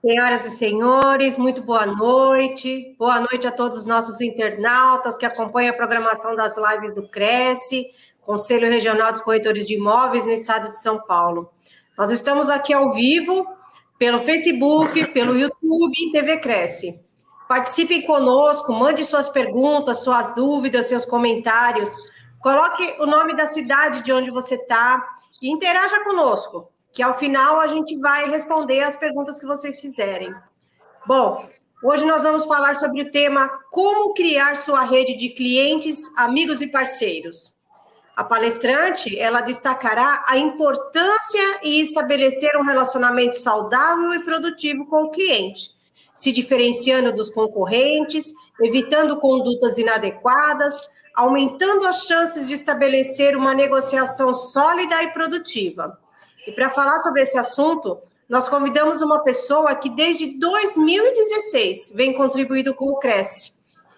Senhoras e senhores, muito boa noite. Boa noite a todos os nossos internautas que acompanham a programação das lives do Cresce, Conselho Regional dos Corretores de Imóveis no estado de São Paulo. Nós estamos aqui ao vivo pelo Facebook, pelo YouTube e TV Cresce. Participem conosco, mande suas perguntas, suas dúvidas, seus comentários Coloque o nome da cidade de onde você está e interaja conosco, que ao final a gente vai responder as perguntas que vocês fizerem. Bom, hoje nós vamos falar sobre o tema Como criar sua rede de clientes, amigos e parceiros. A palestrante, ela destacará a importância em estabelecer um relacionamento saudável e produtivo com o cliente, se diferenciando dos concorrentes, evitando condutas inadequadas, aumentando as chances de estabelecer uma negociação sólida e produtiva. E para falar sobre esse assunto, nós convidamos uma pessoa que desde 2016 vem contribuindo com o Cresce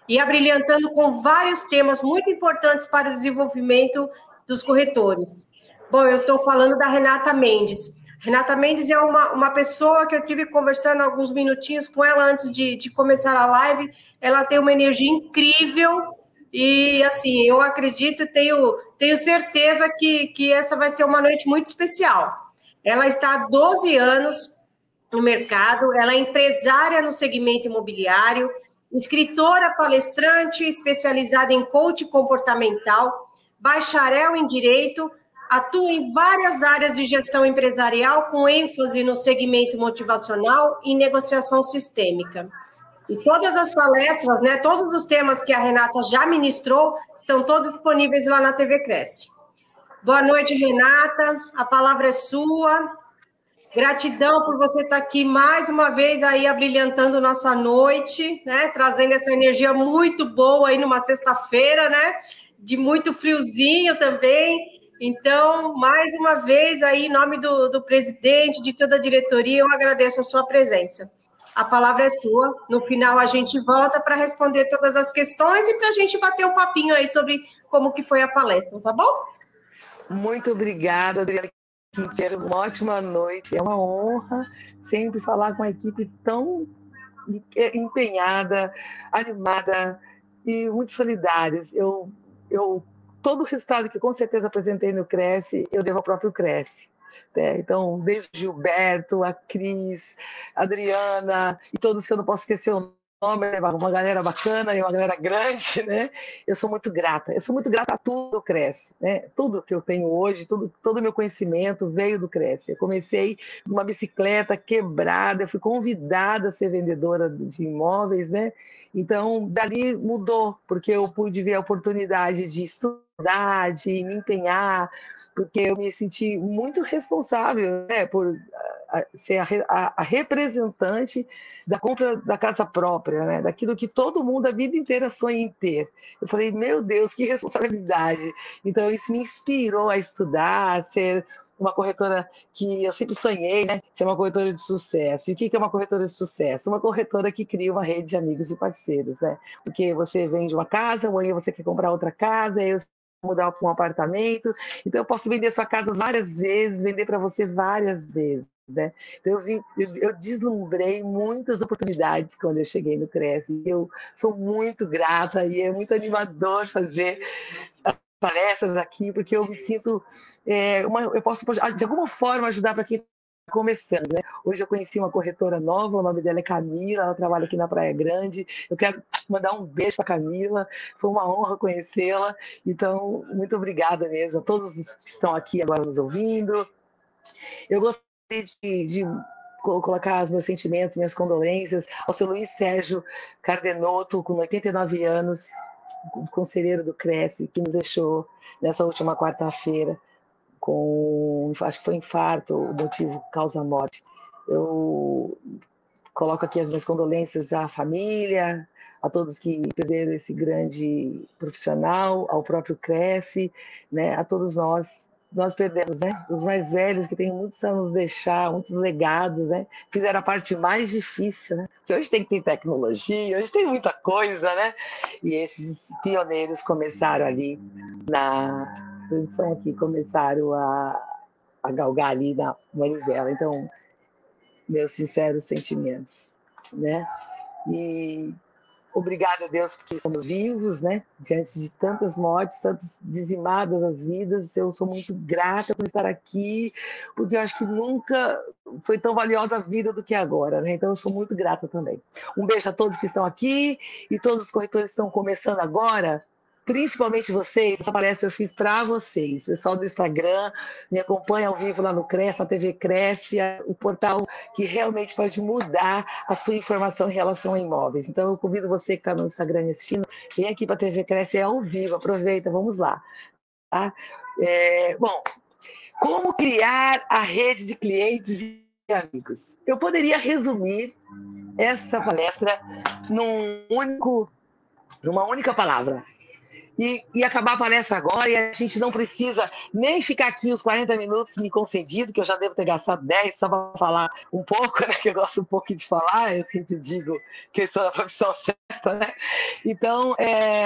e abrilhantando com vários temas muito importantes para o desenvolvimento dos corretores. Bom, eu estou falando da Renata Mendes. Renata Mendes é uma, uma pessoa que eu tive conversando alguns minutinhos com ela antes de, de começar a live. Ela tem uma energia incrível, e assim, eu acredito, tenho, tenho certeza que, que essa vai ser uma noite muito especial. Ela está há 12 anos no mercado, ela é empresária no segmento imobiliário, escritora, palestrante, especializada em coaching comportamental, bacharel em direito, atua em várias áreas de gestão empresarial, com ênfase no segmento motivacional e negociação sistêmica. E todas as palestras, né, todos os temas que a Renata já ministrou, estão todos disponíveis lá na TV Cresce. Boa noite, Renata. A palavra é sua. Gratidão por você estar aqui mais uma vez aí abrilhantando nossa noite, né? Trazendo essa energia muito boa aí numa sexta-feira, né? De muito friozinho também. Então, mais uma vez aí, em nome do, do presidente, de toda a diretoria, eu agradeço a sua presença. A palavra é sua. No final a gente volta para responder todas as questões e para a gente bater um papinho aí sobre como que foi a palestra, tá bom? Muito obrigada, Adriana Quinteiro. Uma ótima noite. É uma honra sempre falar com uma equipe tão empenhada, animada e muito solidárias. Eu, eu todo o resultado que com certeza apresentei no Cresce, eu devo ao próprio Cresce. Né? Então, desde Gilberto, a Cris, a Adriana e todos que eu não posso esquecer o? Uma galera bacana e uma galera grande, né? Eu sou muito grata. Eu sou muito grata a tudo que Cresce, né? Tudo que eu tenho hoje, tudo, todo o meu conhecimento veio do Cresce. Eu comecei numa bicicleta quebrada, eu fui convidada a ser vendedora de imóveis, né? Então, dali mudou, porque eu pude ver a oportunidade de estudar, de me empenhar, porque eu me senti muito responsável né, por ser a, a, a, representante da compra da casa própria, né, daquilo que todo mundo a vida inteira sonha em ter. Eu falei, meu Deus, que responsabilidade! Então, isso me inspirou a estudar, a ser uma corretora que eu sempre sonhei, né? Ser uma corretora de sucesso. E o que é uma corretora de sucesso? Uma corretora que cria uma rede de amigos e parceiros, né? Porque você vende uma casa, amanhã você quer comprar outra casa, aí mudar para um apartamento. Então, eu posso vender sua casa várias vezes, vender para você várias vezes. Né? Então, eu, vi, eu, eu, deslumbrei muitas oportunidades quando eu cheguei no Cresce. Eu sou muito grata e é muito animador fazer palestras aqui, porque eu me sinto, é, uma, eu posso de alguma forma ajudar para quem começando, né? Hoje eu conheci uma corretora nova, o nome dela é Camila, ela trabalha aqui na Praia Grande. Eu quero mandar um beijo para Camila, foi uma honra conhecê-la. Então, muito obrigada mesmo a todos que estão aqui agora nos ouvindo. Eu gostaria de, de colocar os meus sentimentos, minhas condolências ao seu Luiz Sérgio Cardenotto, com 89 anos, conselheiro do Cresce, que nos deixou nessa última quarta-feira com, acho que foi infarto, o motivo causa morte. Eu coloco aqui as minhas condolências à família, a todos que perderam esse grande profissional, ao próprio Cresce, né, a todos nós. Nós perdemos, né? Os mais velhos que têm muitos a deixar, muitos legados, né? Fizeram a parte mais difícil, né? Que hoje tem que ter tecnologia, hoje tem muita coisa, né? E esses pioneiros começaram ali na produção aqui, começaram a, a galgar ali na manivela. Então, meus sinceros sentimentos, né? E obrigada a Deus porque estamos vivos, né? Diante de tantas mortes, tantas dizimadas as vidas, eu sou muito grata por estar aqui, porque eu acho que nunca foi tão valiosa a vida do que agora, né? Então eu sou muito grata também. Um beijo a todos que estão aqui e todos os corretores que estão começando agora principalmente vocês, essa palestra eu fiz para vocês, pessoal do Instagram, me acompanha ao vivo lá no Cresce, na TV Cresce, o portal que realmente pode mudar a sua informação em relação a imóveis. Então eu convido você que está no Instagram assistindo, vem aqui para a TV Cresce, é ao vivo, aproveita, vamos lá. Tá? É, bom, como criar a rede de clientes e amigos? Eu poderia resumir essa palestra num único, numa única palavra, e, e, acabar a palestra agora, e a gente não precisa nem ficar aqui os 40 minutos me concedido, que eu já devo ter gastado 10 só para falar um pouco, né, que eu gosto um pouco de falar, eu sempre digo que eu sou da profissão certa, né? Então, é,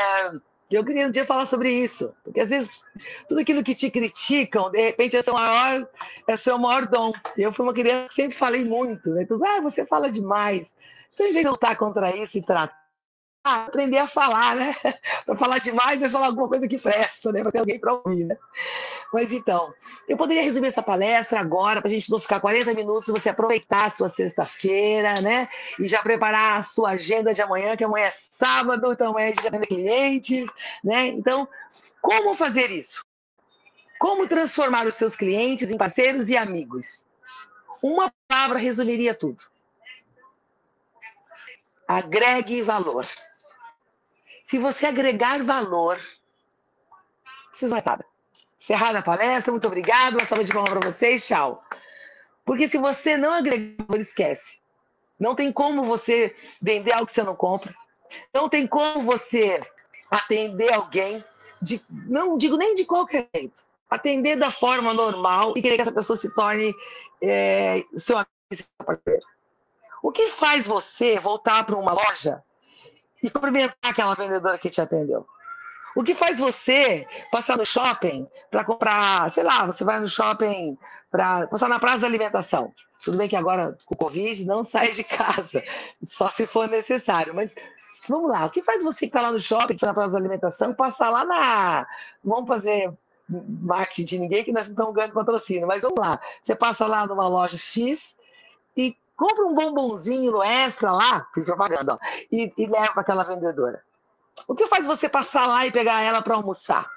eu queria um dia falar sobre isso, porque às vezes tudo aquilo que te criticam, de repente é seu maior, é seu maior dom. Eu fui uma criança que sempre falei muito, né? Tudo, ah, você fala demais. Então, em vez de lutar contra isso e tratar aprender a falar, né? para falar demais é falar alguma coisa que presta, né? Para ter alguém para ouvir, né? Mas então, eu poderia resumir essa palestra agora, para a gente não ficar 40 minutos, você aproveitar a sua sexta-feira, né? E já preparar a sua agenda de amanhã, que amanhã é sábado, então amanhã a gente já tem clientes, né? Então, como fazer isso? Como transformar os seus clientes em parceiros e amigos? Uma palavra resumiria tudo. Agregue valor. Se você agregar valor, não precisa mais nada. Encerrada a palestra, muito obrigado. Uma salva de palmas para vocês, tchau. Porque se você não agregar valor, esquece. Não tem como você vender algo que você não compra. Não tem como você atender alguém, de, não digo nem de qualquer jeito, atender da forma normal e querer que essa pessoa se torne é, seu amigo seu parceiro. O que faz você voltar para uma loja cumprimentar aquela vendedora que te atendeu. O que faz você passar no shopping para comprar, sei lá, você vai no shopping para passar na praça da alimentação. Tudo bem que agora com o Covid não sai de casa, só se for necessário, mas vamos lá, o que faz você que está lá no shopping, na praça da alimentação, passar lá na. Vamos fazer marketing de ninguém que nós não estamos ganhando patrocínio, mas vamos lá. Você passa lá numa loja X compra um bombonzinho no extra lá, fiz propaganda, ó, e, e leva para aquela vendedora. O que faz você passar lá e pegar ela para almoçar?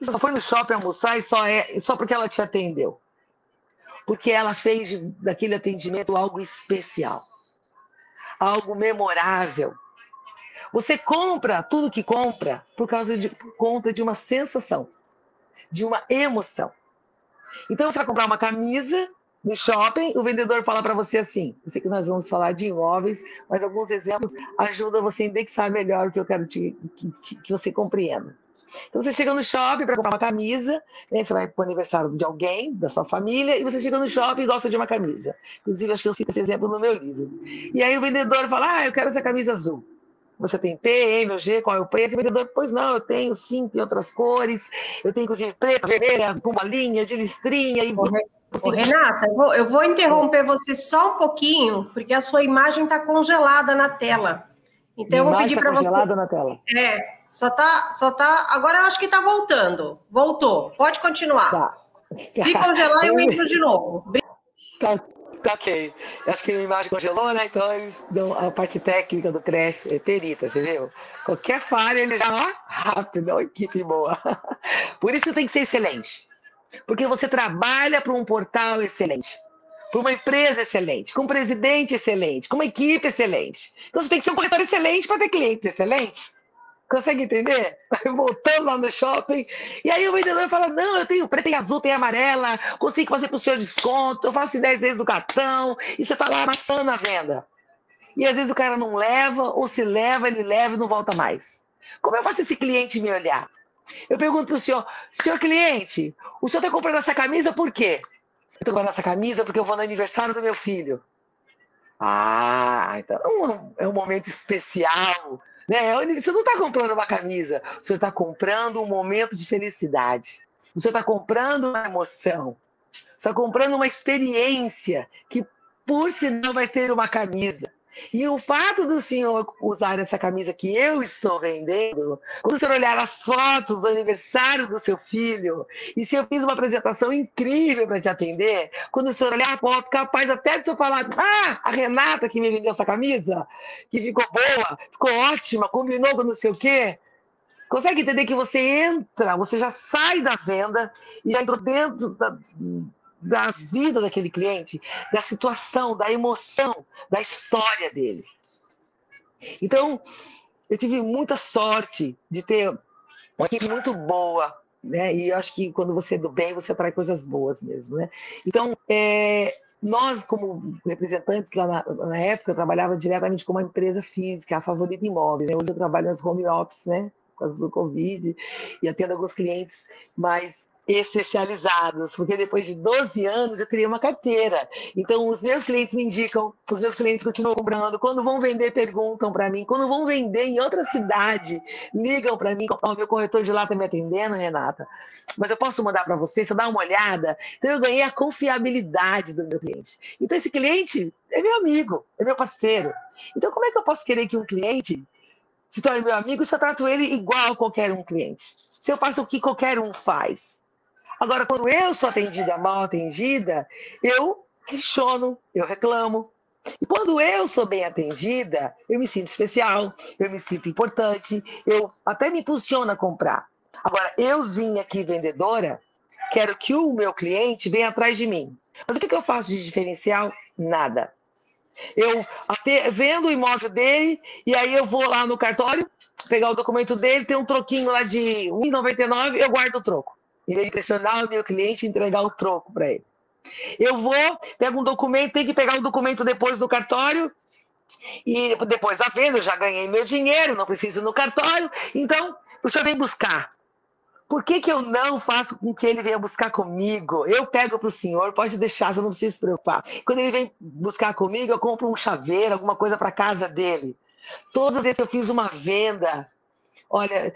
Você só foi no shopping almoçar e só, é, só porque ela te atendeu. Porque ela fez daquele atendimento algo especial, algo memorável. Você compra tudo que compra por causa de por conta de uma sensação, de uma emoção. Então você vai comprar uma camisa no shopping, o vendedor fala para você assim: eu sei que nós vamos falar de imóveis, mas alguns exemplos ajudam você a indexar melhor o que eu quero te, que, que você compreenda. Então você chega no shopping para comprar uma camisa, né? você vai para o aniversário de alguém, da sua família, e você chega no shopping e gosta de uma camisa. Inclusive, acho que eu cito esse exemplo no meu livro. E aí o vendedor fala: Ah, eu quero essa camisa azul. Você tem P, M, G, qual é o preço? O vendedor, pois não, eu tenho sim, tem outras cores, eu tenho inclusive preta, vermelha, com uma linha de listrinha. E... Ô, Renata, eu vou, eu vou interromper você só um pouquinho, porque a sua imagem está congelada na tela. Então eu vou pedir tá para você. Congelada na tela. É, só tá, só tá. Agora eu acho que está voltando. Voltou. Pode continuar. Tá. Se congelar, eu entro de novo. Tá, tá ok. Acho que a imagem congelou, né? Então a parte técnica do Cresce é perita, você viu? Qualquer falha, ele já, ó, rápido, é uma equipe boa. Por isso tem que ser excelente. Porque você trabalha para um portal excelente, para uma empresa excelente, com um presidente excelente, com uma equipe excelente. Então você tem que ser um corretor excelente para ter clientes excelentes. Consegue entender? Voltando lá no shopping. E aí o vendedor fala: Não, eu tenho preta e azul, tem amarela, consigo fazer para o senhor desconto, eu faço em 10 vezes do cartão, e você está lá amassando a venda. e às vezes o cara não leva, ou se leva, ele leva e não volta mais. Como eu faço esse cliente me olhar? Eu pergunto para o senhor, senhor cliente, o senhor está comprando essa camisa por quê? Eu estou comprando essa camisa porque eu vou no aniversário do meu filho. Ah, então é um é momento especial. Né? Você não está comprando uma camisa, o senhor está comprando um momento de felicidade. Você está comprando uma emoção. Você está comprando uma experiência que, por sinal, vai ter uma camisa. E o fato do senhor usar essa camisa que eu estou vendendo, quando o senhor olhar as fotos do aniversário do seu filho, e se eu fiz uma apresentação incrível para te atender, quando o senhor olhar a foto, capaz até de senhor falar: Ah, a Renata que me vendeu essa camisa, que ficou boa, ficou ótima, combinou com não sei o quê. Consegue entender que você entra, você já sai da venda e já entrou dentro da da vida daquele cliente, da situação, da emoção, da história dele. Então, eu tive muita sorte de ter uma equipe muito boa, né? E eu acho que quando você é do bem, você atrai coisas boas mesmo, né? Então, é, nós, como representantes lá na, na, época, eu trabalhava diretamente com uma empresa física, a Favorita Imóveis. Né? Hoje eu trabalho nas home office, né? Por causa do Covid, e atendo alguns clientes mais especializados, porque depois de 12 anos eu criei uma carteira. Então, os meus clientes me indicam, os meus clientes continuam comprando. Quando vão vender, perguntam para mim. Quando vão vender em outra cidade, ligam para mim. O meu corretor de lá está me atendendo, Renata. Mas eu posso mandar para você, você dá uma olhada. Então, eu ganhei a confiabilidade do meu cliente. Então, esse cliente é meu amigo, é meu parceiro. Então, como é que eu posso querer que um cliente se torne meu amigo se eu trato ele igual a qualquer um cliente? Se eu faço o que qualquer um faz? Agora, quando eu sou atendida mal atendida, eu questiono, eu reclamo. E quando eu sou bem atendida, eu me sinto especial, eu me sinto importante, eu até me impulsiono a comprar. Agora, euzinha aqui, vendedora, quero que o meu cliente venha atrás de mim. Mas o que, eu faço de diferencial? Nada. Eu até, vendo o imóvel dele, e aí eu vou lá no cartório, pegar o documento dele, tem um troquinho lá de R$1,99, eu guardo o troco em vez de pressionar o meu cliente e entregar o troco para ele. Eu vou, pego um documento, tem que pegar um documento depois do cartório, e depois da venda, eu já ganhei meu dinheiro, não preciso no cartório, então o senhor vem buscar. Por que, que eu não faço com que ele venha buscar comigo? Eu pego para o senhor, pode deixar, você não precisa se preocupar. Quando ele vem buscar comigo, eu compro um chaveiro, alguma coisa para casa dele. Todas as vezes que eu fiz uma venda, olha,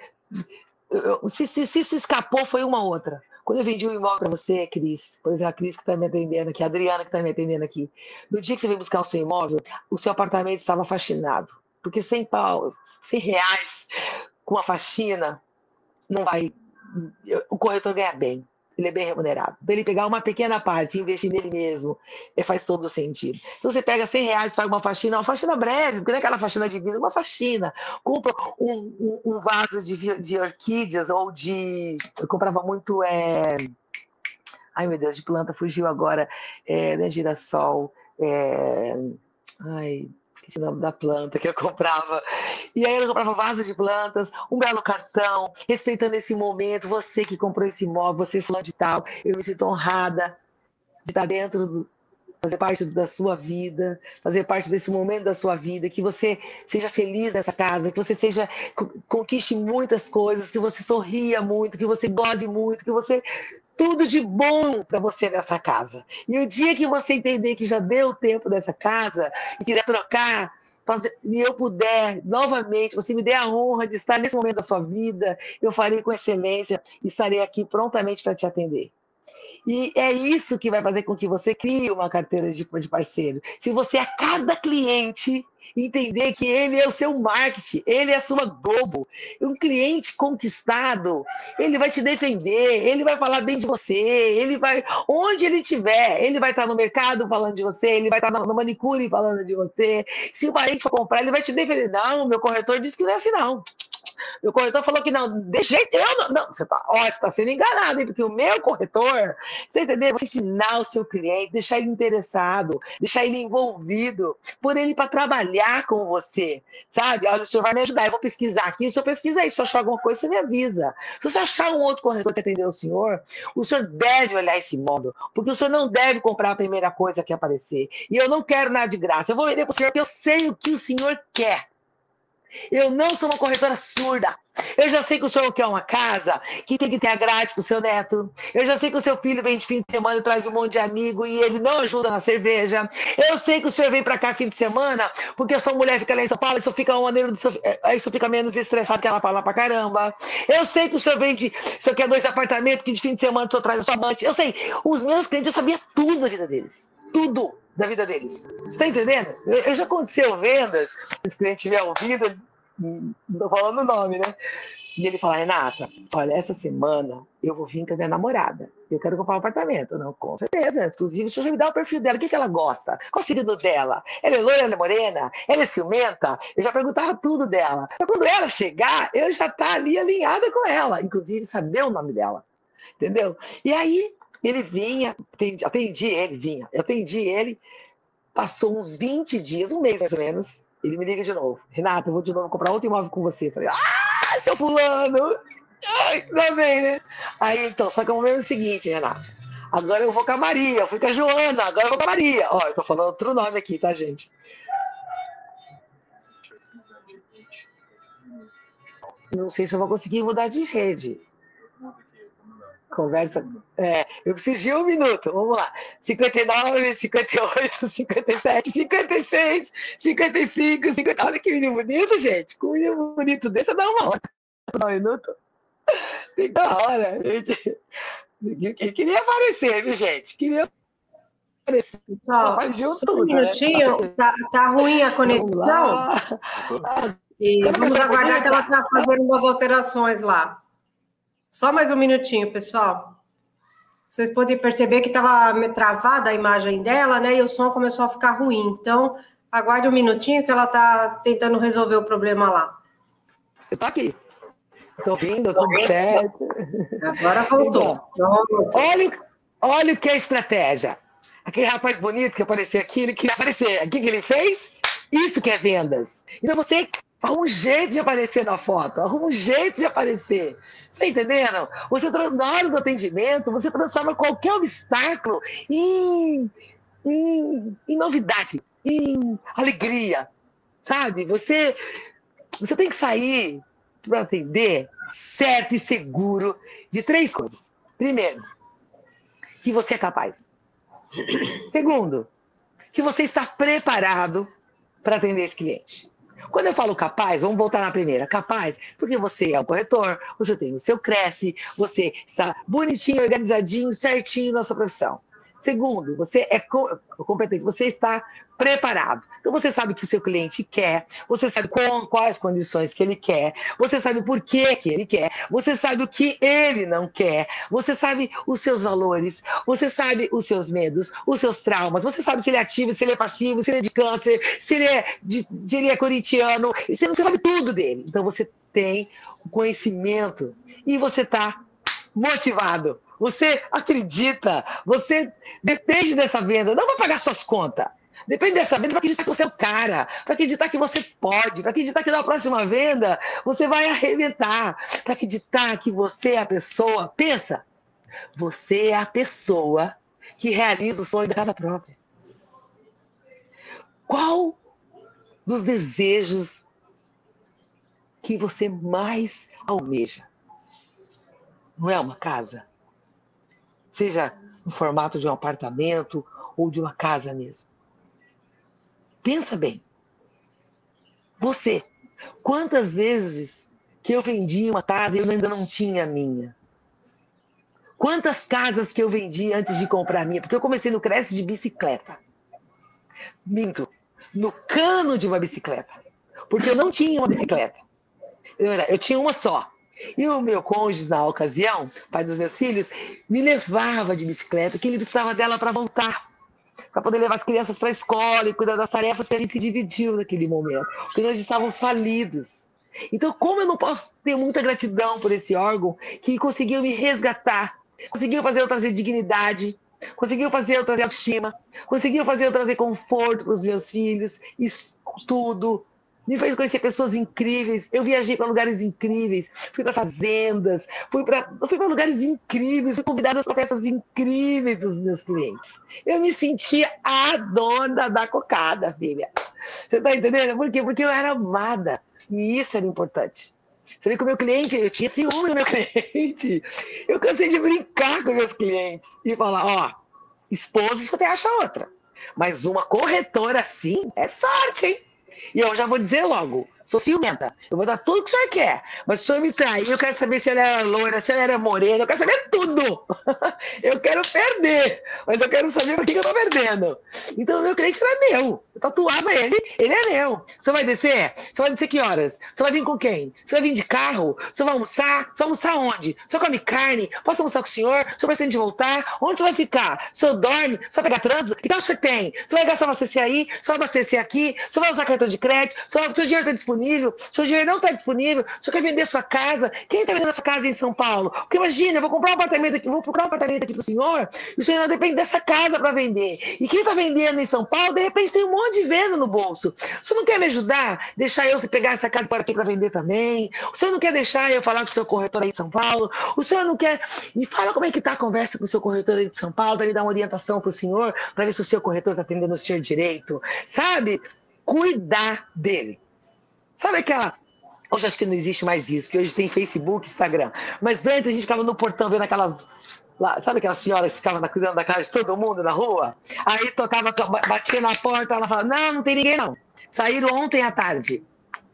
se, se, se, isso escapou, foi uma outra. Quando eu vendi um imóvel para você, Cris, por exemplo, a Cris que está me atendendo aqui, a Adriana que está me atendendo aqui, no dia que você veio buscar o seu imóvel, o seu apartamento estava faxinado. Porque 100 pau, 100 reais com a faxina, não vai. O corretor ganha bem ele é bem remunerado. Para ele pegar uma pequena parte e investir nele mesmo, é, faz todo sentido. Então você pega 100 reais, paga uma faxina, uma faxina breve, porque não é aquela faxina de vidro, uma faxina. Compra um, um, um vaso de, de orquídeas ou de. Eu comprava muito. É... Ai meu Deus, de planta fugiu agora. É, né, girassol. É... Ai, esqueci o nome da planta que eu comprava. E aí eu comprava vaso de plantas, um belo cartão, respeitando esse momento, você que comprou esse imóvel, você falando de tal, eu me sinto honrada de estar dentro do, fazer parte da sua vida, fazer parte desse momento da sua vida, que você seja feliz nessa casa, que você seja conquiste muitas coisas, que você sorria muito, que você goze muito, que você tudo de bom para você nessa casa. E o dia que você entender que já deu o tempo dessa casa e quiser trocar, fazer, e eu puder novamente, você me dê a honra de estar nesse momento da sua vida, eu farei com excelência e estarei aqui prontamente para te atender. E é isso que vai fazer com que você crie uma carteira de, de parceiro. Se você a cada cliente entender que ele é o seu marketing, ele é a sua Globo. Um cliente conquistado, ele vai te defender, ele vai falar bem de você, ele vai, onde ele estiver, ele vai estar no mercado falando de você, ele vai estar no manicure falando de você. Se o parente for comprar, ele vai te defender. Não, meu corretor disse que não é assim, não. O corretor falou que não, de jeito eu não. Não, você está tá sendo enganado, hein? Porque o meu corretor, você entendeu? Você ensinar o seu cliente, deixar ele interessado, deixar ele envolvido, por ele para trabalhar com você, sabe? Olha, o senhor vai me ajudar, eu vou pesquisar aqui, o senhor pesquisa aí, se eu achar alguma coisa, você me avisa. Se você achar um outro corretor que atendeu o senhor, o senhor deve olhar esse imóvel, porque o senhor não deve comprar a primeira coisa que aparecer. E eu não quero nada de graça. Eu vou vender para o senhor porque eu sei o que o senhor quer. Eu não sou uma corretora surda. Eu já sei que o senhor quer uma casa que tem que ter a grade para o seu neto. Eu já sei que o seu filho vem de fim de semana e traz um monte de amigo e ele não ajuda na cerveja. Eu sei que o senhor vem para cá fim de semana porque a sua mulher fica lá em São Paulo e isso fica, maneiro seu, é, isso fica menos estressado que ela fala para caramba. Eu sei que o senhor vem de. O senhor quer dois apartamentos que de fim de semana o senhor traz a sua amante. Eu sei. Os meus clientes, eu sabia tudo da vida deles. Tudo da vida deles. Você está entendendo? Eu, já aconteceu vendas, se o cliente tiver ouvido, estou falando o nome, né? E ele fala, Renata, olha, essa semana eu vou vir com a minha namorada. Eu quero comprar um apartamento. Não, com certeza. Inclusive, senhor já me dá o perfil dela. O que, que ela gosta? Qual o signo dela? Ela é loira, ela é morena? Ela é ciumenta? Eu já perguntava tudo dela. Mas quando ela chegar, eu já tá ali alinhada com ela. Inclusive, saber o nome dela. Entendeu? E aí, ele vinha, atendi, atendi ele, vinha. Eu atendi ele, passou uns 20 dias, um mês mais ou menos. Ele me liga de novo. Renato, eu vou de novo comprar outro imóvel com você. Eu falei, ah, seu fulano! Ai, tá bem, né? Aí, então, só que o momento é o seguinte, Renato. Agora eu vou com a Maria, eu fui com a Joana, agora eu vou com a Maria. Ó, eu tô falando outro nome aqui, tá, gente? Não sei se eu vou conseguir mudar de rede. Conversa. É, eu preciso de um minuto. Vamos lá. 59, 58, 57, 56, 55, 50. Olha que menino bonito, gente. Com um menino bonito desse, dá uma hora. Um minuto. Tem da hora, gente. Queria aparecer, viu, gente? Queria aparecer. Pessoal, só tudo, um né? minutinho. Né? Tá, tá ruim a conexão. E vamos aguardar que ela está fazendo umas alterações lá. Só mais um minutinho, pessoal. Vocês podem perceber que estava travada a imagem dela, né? E o som começou a ficar ruim. Então, aguarde um minutinho que ela está tentando resolver o problema lá. Eu tô aqui. Estou vindo, tudo certo. Agora voltou. Então, olha, olha o que é estratégia. Aquele rapaz bonito que apareceu aqui, ele queria aparecer. O que, que ele fez? Isso que é vendas. Então você Arruma um jeito de aparecer na foto, arruma um jeito de aparecer. Você tá entendendo? Você, na hora do atendimento, você transforma qualquer obstáculo em, em, em novidade, em alegria, sabe? Você, você tem que sair para atender certo e seguro de três coisas. Primeiro, que você é capaz. Segundo, que você está preparado para atender esse cliente. Quando eu falo capaz, vamos voltar na primeira. Capaz, porque você é o corretor, você tem o seu Cresce, você está bonitinho, organizadinho, certinho na sua profissão. Segundo, você é competente, você está preparado. Então você sabe o que o seu cliente quer, você sabe qual, quais condições que ele quer, você sabe por que, que ele quer, você sabe o que ele não quer, você sabe os seus valores, você sabe os seus medos, os seus traumas, você sabe se ele é ativo, se ele é passivo, se ele é de câncer, se ele é, de, se ele é corintiano, você, você sabe tudo dele. Então você tem o conhecimento e você está motivado você acredita, você depende dessa venda, não vai pagar suas contas. Depende dessa venda para acreditar que você é o cara, para acreditar que você pode, para acreditar que na próxima venda você vai arrebentar, para acreditar que você é a pessoa. Pensa, você é a pessoa que realiza o sonho da casa própria. Qual dos desejos que você mais almeja? Não é uma casa? Seja no formato de um apartamento ou de uma casa mesmo. Pensa bem. Você, quantas vezes que eu vendi uma casa e eu ainda não tinha a minha? Quantas casas que eu vendi antes de comprar a minha? Porque eu comecei no Cresce de bicicleta. Minto, no cano de uma bicicleta. Porque eu não tinha uma bicicleta. Eu, era, eu tinha uma só. E o meu cônjuge, na ocasião, pai dos meus filhos, me levava de bicicleta, que ele precisava dela para voltar, para poder levar as crianças para a escola e cuidar das tarefas que a gente se dividiu naquele momento, porque nós estávamos falidos. Então, como eu não posso ter muita gratidão por esse órgão que conseguiu me resgatar, conseguiu fazer eu trazer dignidade, conseguiu fazer eu trazer autoestima, conseguiu fazer eu trazer conforto para os meus filhos, tudo, me fez conhecer pessoas incríveis. Eu viajei para lugares incríveis, fui para fazendas, fui para fui lugares incríveis, fui convidada para peças incríveis dos meus clientes. Eu me sentia a dona da cocada, filha. Você está entendendo? Por quê? Porque eu era amada. E isso era importante. Você vê que o meu cliente, eu tinha ciúme do meu cliente. Eu cansei de brincar com meus clientes e falar: ó, esposo só te acha outra. Mas uma corretora assim é sorte, hein? E eu já vou dizer logo: sou ciumenta. Eu vou dar tudo que o senhor quer. Mas se o senhor me trair, eu quero saber se ela era loira, se ela era morena, eu quero saber tudo. eu quero perder, mas eu quero saber por que eu tô perdendo. Então, meu cliente era meu. Eu tatuava ele, ele é meu. Você vai descer? Você vai descer que horas? Você vai vir com quem? Você vai vir de carro? Você vai almoçar? Você vai almoçar onde? Você come carne? Posso almoçar com o senhor? O senhor pretende voltar? Onde você vai ficar? O senhor dorme? Você vai pegar trânsito? Que o senhor tem? Você vai gastar abastecer aí? Você vai abastecer aqui? Você vai usar cartão de crédito? O seu dinheiro está disponível? Disponível, seu dinheiro não está disponível, você quer vender sua casa, quem está vendendo sua casa em São Paulo? Porque imagina, eu vou comprar um apartamento aqui, vou procurar um apartamento aqui para o senhor, e o senhor não depende dessa casa para vender. E quem está vendendo em São Paulo, de repente tem um monte de venda no bolso. O senhor não quer me ajudar? Deixar eu pegar essa casa para aqui para vender também? O senhor não quer deixar eu falar com o seu corretor aí de São Paulo? O senhor não quer. Me fala como é que está a conversa com o seu corretor aí de São Paulo, para ele dar uma orientação para o senhor, para ver se o seu corretor está atendendo o senhor direito. Sabe? Cuidar dele. Sabe aquela. Hoje acho que não existe mais isso, porque hoje tem Facebook, Instagram. Mas antes a gente ficava no portão vendo aquela. Lá, sabe aquela senhora que ficava cuidando da casa de todo mundo na rua? Aí tocava, batia na porta, ela falava: Não, não tem ninguém não. Saíram ontem à tarde.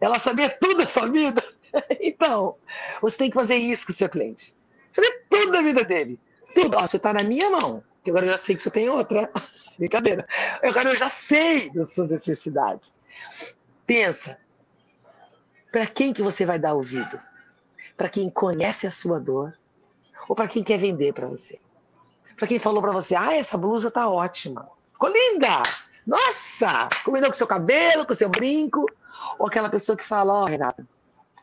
Ela sabia tudo da sua vida. então, você tem que fazer isso com o seu cliente. Saber tudo da vida dele. Tudo. Ó, você está na minha mão. Que agora eu já sei que você tem outra. Brincadeira. Agora eu já sei das suas necessidades. Pensa, para quem que você vai dar ouvido? Para quem conhece a sua dor ou para quem quer vender para você? Para quem falou para você: "Ah, essa blusa tá ótima. Ficou linda. Nossa, combinou com seu cabelo, com seu brinco". Ou aquela pessoa que fala: "Ó, oh, Renata,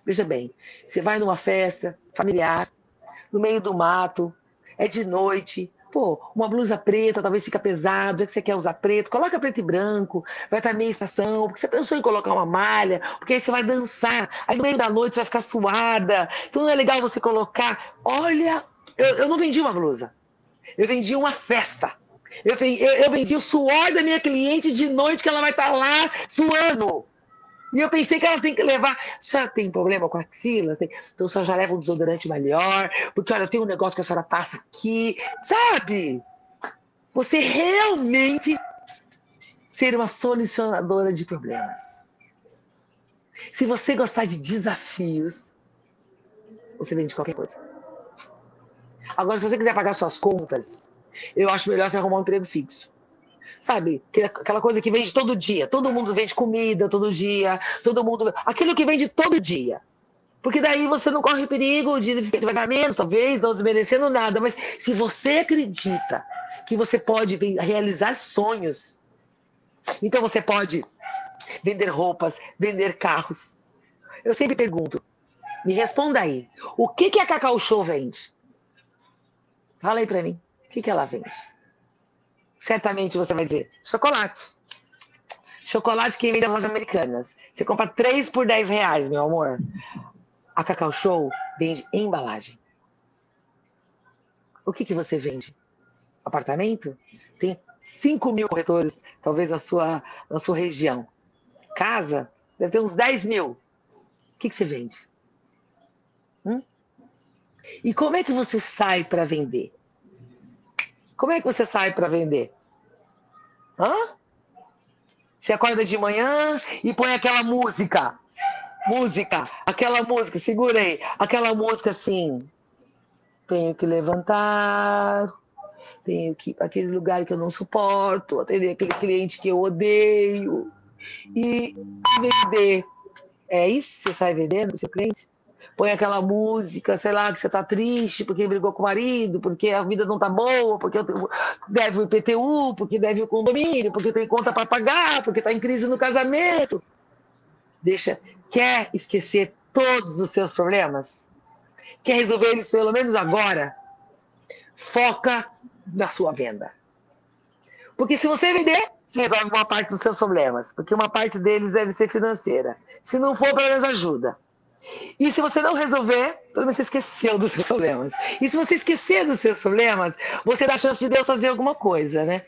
veja bem, você vai numa festa familiar, no meio do mato, é de noite, Pô, uma blusa preta talvez fica pesado, já que você quer usar preto, coloca preto e branco, vai estar meia estação, porque você pensou em colocar uma malha, porque aí você vai dançar, aí no meio da noite você vai ficar suada, então não é legal você colocar. Olha, eu, eu não vendi uma blusa, eu vendi uma festa. Eu, eu, eu vendi o suor da minha cliente de noite que ela vai estar lá suando. E eu pensei que ela tem que levar. A senhora tem problema com axilas? Tem... Então a senhora já leva um desodorante melhor, porque olha, tem um negócio que a senhora passa aqui, sabe? Você realmente ser uma solucionadora de problemas. Se você gostar de desafios, você vende qualquer coisa. Agora, se você quiser pagar suas contas, eu acho melhor você arrumar um emprego fixo sabe? Aquela coisa que vende todo dia. Todo mundo vende comida todo dia, todo mundo. Aquilo que vende todo dia. Porque daí você não corre perigo de pagar menos, talvez, não desmerecendo nada. Mas se você acredita que você pode realizar sonhos, então você pode vender roupas, vender carros. Eu sempre pergunto, me responda aí, o que, que a Cacau Show vende? Fala aí para mim, o que, que ela vende? Certamente você vai dizer chocolate. Chocolate que vem das lojas americanas. Você compra três por 10 reais, meu amor. A Cacau Show vende embalagem. O que, que você vende? Apartamento? Tem 5 mil corretores, talvez na sua, na sua região. Casa? Deve ter uns 10 mil. O que, que você vende? Hum? E como é que você sai para vender? Como é que você sai para vender? Hã? Você acorda de manhã e põe aquela música. Música, aquela música, segurei. Aquela música assim. Tenho que levantar, tenho que ir para aquele lugar que eu não suporto, atender aquele cliente que eu odeio. E vender. É isso que você sai vendendo seu cliente? Põe aquela música, sei lá, que você tá triste porque brigou com o marido, porque a vida não tá boa, porque deve o IPTU, porque deve o condomínio, porque tem conta para pagar, porque tá em crise no casamento. Deixa, quer esquecer todos os seus problemas? Quer resolver eles pelo menos agora? Foca na sua venda. Porque se você vender, você resolve uma parte dos seus problemas. Porque uma parte deles deve ser financeira. Se não for, pelo menos ajuda. E se você não resolver, pelo menos você esqueceu dos seus problemas. E se você esquecer dos seus problemas, você dá a chance de Deus fazer alguma coisa, né?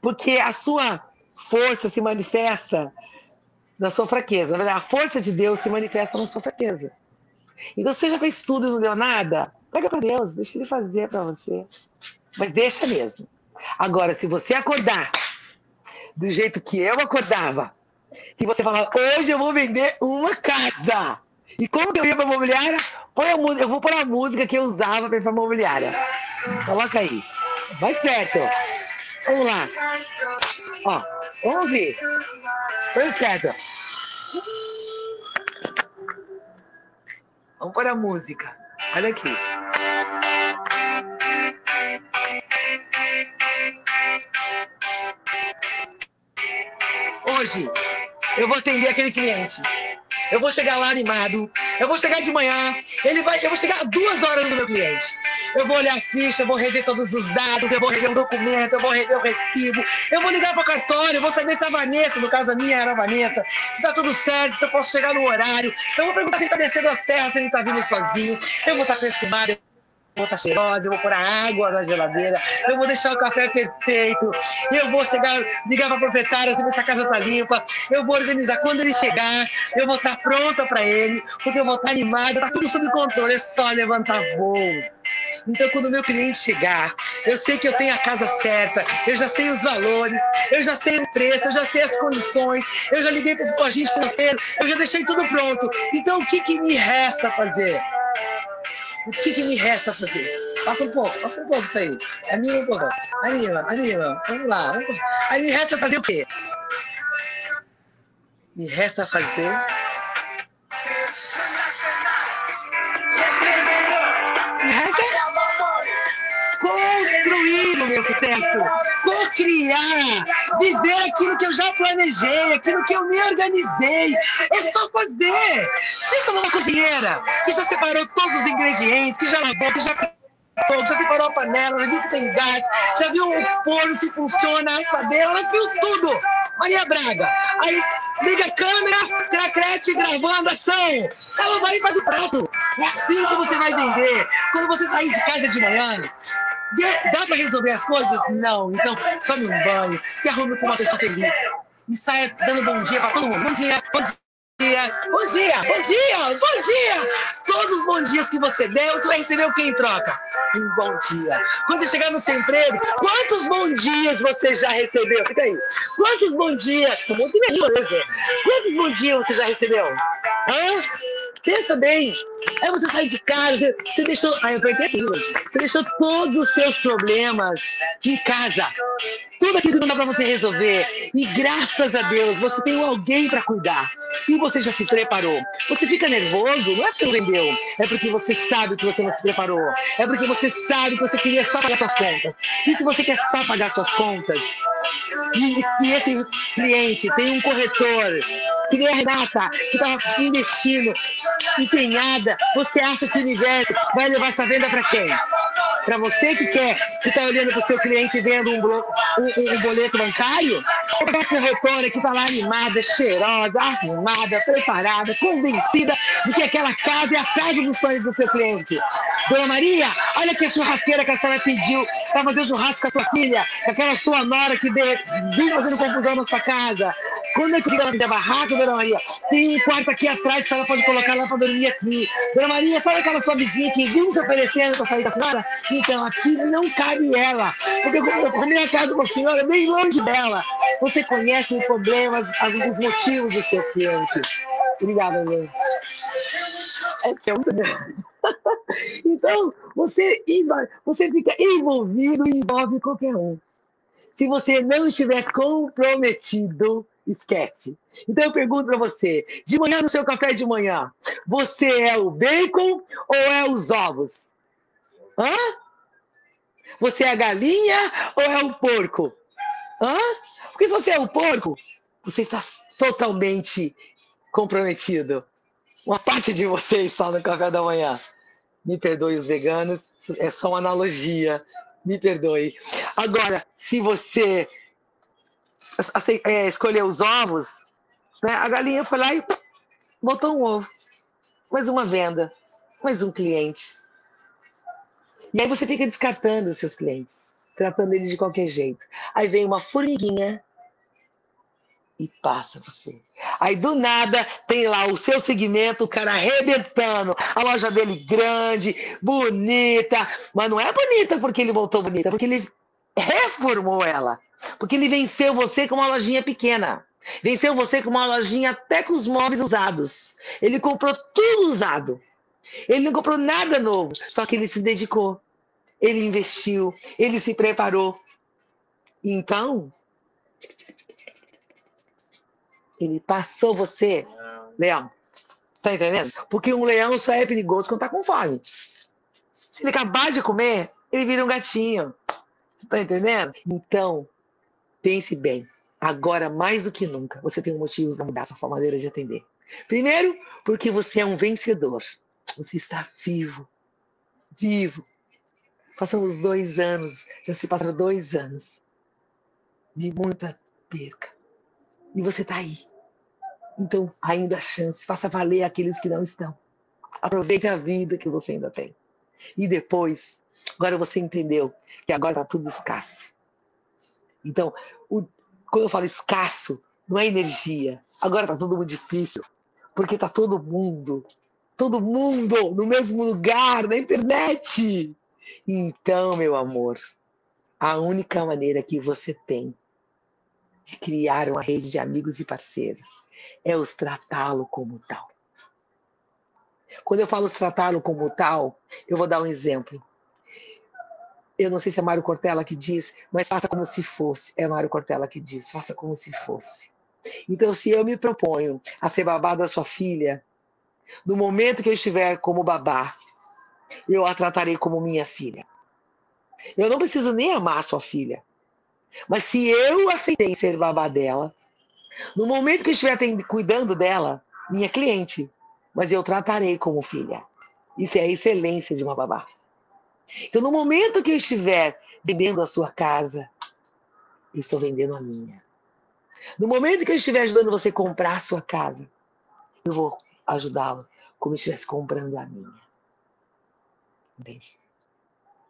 Porque a sua força se manifesta na sua fraqueza. Na verdade, a força de Deus se manifesta na sua fraqueza. Então, você já fez tudo e não deu nada? Pega para Deus, deixa Ele fazer para você. Mas deixa mesmo. Agora, se você acordar do jeito que eu acordava, que você falar, hoje eu vou vender uma casa. E como que eu ia para a imobiliária? Põe a música, eu vou pôr a música que eu usava para ir para a imobiliária. Coloca aí. Mais perto. Vamos lá. Ó, vamos ver. Põe perto. Vamos pôr a música. Olha aqui. Hoje eu vou atender aquele cliente. Eu vou chegar lá animado. Eu vou chegar de manhã. Ele vai, eu vou chegar duas horas no meu cliente. Eu vou olhar a ficha, eu vou rever todos os dados, eu vou rever o documento, eu vou rever o recibo, eu vou ligar para o cartório, eu vou saber se a Vanessa, no caso a minha era a Vanessa, se está tudo certo, se eu posso chegar no horário. Eu vou perguntar se ele está descendo a serra, se ele está vindo sozinho. Eu vou estar tá perfumado estar cheirosa, eu vou pôr a água na geladeira, eu vou deixar o café perfeito, eu vou chegar, ligar para a proprietária, ver se a casa está limpa, eu vou organizar. Quando ele chegar, eu vou estar pronta para ele, porque eu vou estar animada, está tudo sob controle, é só levantar voo. Então, quando o meu cliente chegar, eu sei que eu tenho a casa certa, eu já sei os valores, eu já sei o preço, eu já sei as condições, eu já liguei para o agente financeiro, eu já deixei tudo pronto. Então, o que, que me resta fazer? O que, que me resta fazer? Passa um pouco, passa um pouco isso aí. Anima um pouco. Anima, anima. Vamos lá. Vamos... Aí me resta fazer o quê? Me resta fazer construir o meu sucesso, co-criar, viver aquilo que eu já planejei, aquilo que eu me organizei. É só fazer. Pensa numa cozinheira que já separou todos os ingredientes, que já lavou, que já já separou a panela, já viu que tem gás, já viu o forno se funciona, a assadeira, ela viu tudo. Maria Braga. Aí liga a câmera, cracrete gravando ação. Ela vai e faz o prato. É assim que você vai vender. Quando você sair de casa de manhã, dá para resolver as coisas? Não. Então, tome um banho, se arrume com uma pessoa feliz. E saia dando bom dia para todo mundo. Bom dia, bom dia dia, bom dia, bom dia, bom dia. Todos os bons dias que você der, você vai receber o que em troca? Um bom dia. Quando você chegar no seu emprego, quantos bons dias você já recebeu? Fica aí. Quantos bons dias? Quantos bons dias você já recebeu? Hã? Pensa bem. Aí você sai de casa, você deixou. Ai, eu perdi Você deixou todos os seus problemas em casa. Tudo aquilo que não dá para você resolver. E graças a Deus, você tem alguém para cuidar. E você já se preparou. Você fica nervoso, não é porque você vendeu. É porque você sabe que você não se preparou. É porque você sabe que você queria só pagar suas contas. E se você quer só pagar suas contas, e, e esse cliente tem um corretor, que nem a Renata, que estava investindo, empenhada, você acha que o universo vai levar essa venda para quem? Para você que quer, que está olhando para o seu cliente vendo um, um, um, boleto bancário? Ou para a corretora que está lá animada, cheirosa, arrumada, preparada, convencida de que aquela casa é a casa dos sonhos do seu cliente? Dona Maria, olha que a churrasqueira que a senhora pediu para fazer churrasco com a sua filha, aquela sua nora que vem fazendo confusão na sua casa. Quando é que ela me der barraco, Dona Maria? Tem um quarto aqui atrás que ela pode colocar lá para dormir aqui. Dona Maria, sabe aquela sua vizinha que viu se oferecendo para sair da senhora? Então, aqui não cabe ela. Porque a minha casa com a senhora é bem longe dela. Você conhece os problemas, os motivos do seu cliente. Obrigada, meu. É que é muito Então, você, você fica envolvido e envolve qualquer um. Se você não estiver comprometido, esquece. Então eu pergunto para você: de manhã no seu café de manhã, você é o bacon ou é os ovos? Hã? Você é a galinha ou é o porco? Hã? Porque se você é o porco, você está totalmente comprometido. Uma parte de vocês está no café da manhã. Me perdoe os veganos, é só uma analogia. Me perdoe. Agora, se você é, escolher os ovos, né, a galinha foi lá e botou um ovo. Mais uma venda, mais um cliente. E aí você fica descartando os seus clientes, tratando eles de qualquer jeito. Aí vem uma formiguinha e passa você. Aí do nada tem lá o seu segmento, o cara arrebentando, a loja dele grande, bonita, mas não é bonita porque ele voltou bonita, porque ele reformou ela, porque ele venceu você com uma lojinha pequena. Venceu você com uma lojinha até com os móveis usados. Ele comprou tudo usado. Ele não comprou nada novo, só que ele se dedicou. Ele investiu, ele se preparou. Então, ele passou você, leão. Tá entendendo? Porque um leão só é perigoso quando tá com fome. Se ele acabar de comer, ele vira um gatinho. Tá entendendo? Então, pense bem. Agora, mais do que nunca, você tem um motivo para mudar sua maneira de atender. Primeiro, porque você é um vencedor. Você está vivo. Vivo. Passamos dois anos, já se passaram dois anos de muita perca. E você está aí. Então, ainda há chance. Faça valer aqueles que não estão. Aproveite a vida que você ainda tem. E depois, agora você entendeu que agora está tudo escasso. Então, o, quando eu falo escasso, não é energia. Agora está tudo muito difícil. Porque está todo mundo, todo mundo no mesmo lugar, na internet. Então, meu amor, a única maneira que você tem de criar uma rede de amigos e parceiros é os tratá-lo como tal. Quando eu falo tratá-lo como tal, eu vou dar um exemplo. Eu não sei se é Mário Cortella que diz, mas faça como se fosse. É Mário Cortella que diz, faça como se fosse. Então, se eu me proponho a ser babá da sua filha, no momento que eu estiver como babá, eu a tratarei como minha filha. Eu não preciso nem amar sua filha. Mas se eu aceitei ser babá dela, no momento que eu estiver cuidando dela, minha cliente, mas eu tratarei como filha. Isso é a excelência de uma babá. Então, no momento que eu estiver vendendo a sua casa, eu estou vendendo a minha. No momento que eu estiver ajudando você a comprar a sua casa, eu vou ajudá-lo como se estivesse comprando a minha. Entende?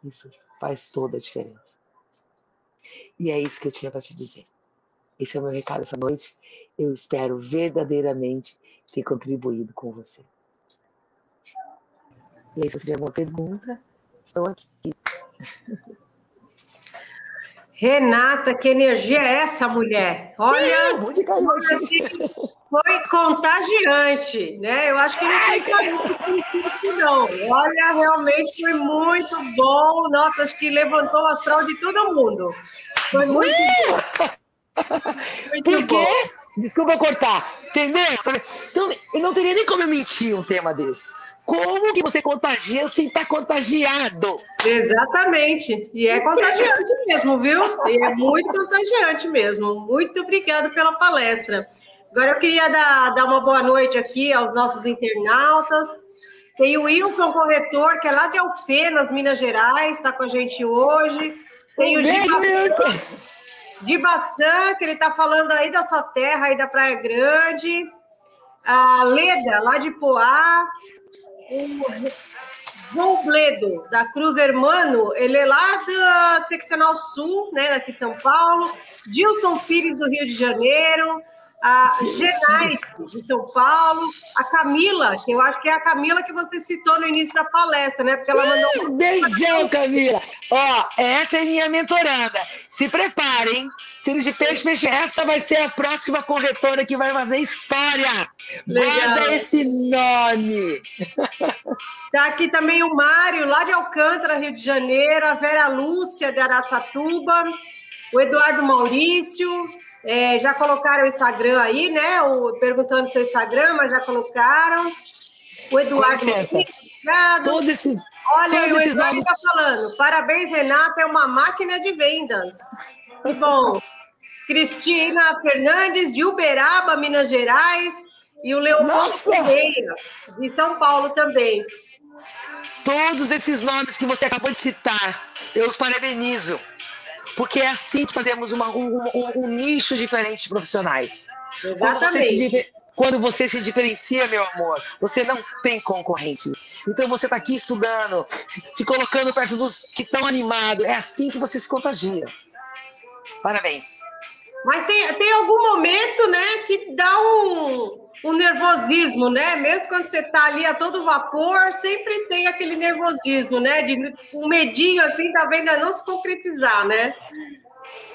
Isso faz toda a diferença. E é isso que eu tinha para te dizer. Esse é o meu recado essa noite. Eu espero verdadeiramente ter contribuído com você. E aí, se você tiver alguma pergunta, estou aqui. Renata, que energia é essa, mulher? Olha, assim, foi contagiante, né? Eu acho que não tem saído não. Olha, realmente foi muito bom. Notas que levantou o astral de todo mundo. Foi muito bom. Por quê? Desculpa cortar, entendeu? Então, eu não teria nem como eu mentir um tema desse. Como que você contagia sem estar contagiado? Exatamente. E é contagiante mesmo, viu? E é muito contagiante mesmo. Muito obrigada pela palestra. Agora eu queria dar, dar uma boa noite aqui aos nossos internautas. Tem o Wilson Corretor, que é lá de Alfenas, Minas Gerais, está com a gente hoje. Tem um o de Baçã, que ele está falando aí da sua terra, aí da Praia Grande. A Leda, lá de Poá. O João Bledo, da Cruz Hermano, ele é lá da Seccional Sul, né, daqui de São Paulo. Dilson Pires, do Rio de Janeiro a Genai, de São Paulo, a Camila, que eu acho que é a Camila que você citou no início da palestra, né? Porque ela mandou. Um beijão, Camila! Ó, essa é minha mentoranda. Se preparem, filhos de peixe, peixe, essa vai ser a próxima corretora que vai fazer história. Guarda esse nome. Tá aqui também o Mário, lá de Alcântara, Rio de Janeiro, a Vera Lúcia, de Araçatuba, o Eduardo Maurício, é, já colocaram o Instagram aí, né? O, perguntando seu Instagram, mas já colocaram. O Eduardo. Todos esses. Olha, todos o Eduardo está falando. Parabéns, Renata, é uma máquina de vendas. Que bom. Cristina Fernandes, de Uberaba, Minas Gerais. e o Leopoldo Ferreira, de São Paulo também. Todos esses nomes que você acabou de citar, eu os parabenizo. Porque é assim que fazemos uma, um, um, um, nicho diferente de profissionais. Exatamente. Quando você se diferencia, meu amor, você não tem concorrente. Então você está aqui estudando, se colocando perto dos que estão animados. É assim que você se contagia. Parabéns. Mas tem, tem algum momento, né, que dá um, um nervosismo, né? Mesmo quando você está ali a todo vapor, sempre tem aquele nervosismo, né? De um medinho assim, tá vendo não se concretizar, né?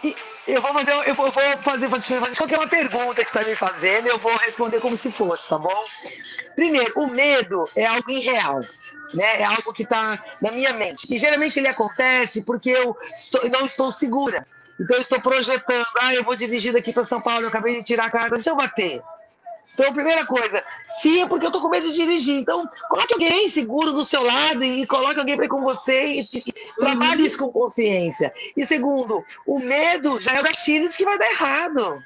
E eu vou fazer, eu vou, fazer, fazer qualquer uma pergunta que você está me fazendo, eu vou responder como se fosse, tá bom? Primeiro, o medo é algo irreal. Né? É algo que está na minha mente. E geralmente ele acontece porque eu estou, não estou segura. Então eu estou projetando, ah, eu vou dirigir daqui para São Paulo, eu acabei de tirar a carta, se eu bater, então, primeira coisa, sim, é porque eu tô com medo de dirigir. Então, coloque alguém seguro do seu lado e, coloque alguém para ir com você e, e trabalhe isso com consciência. E segundo, o medo já é o gatilho de que vai dar errado.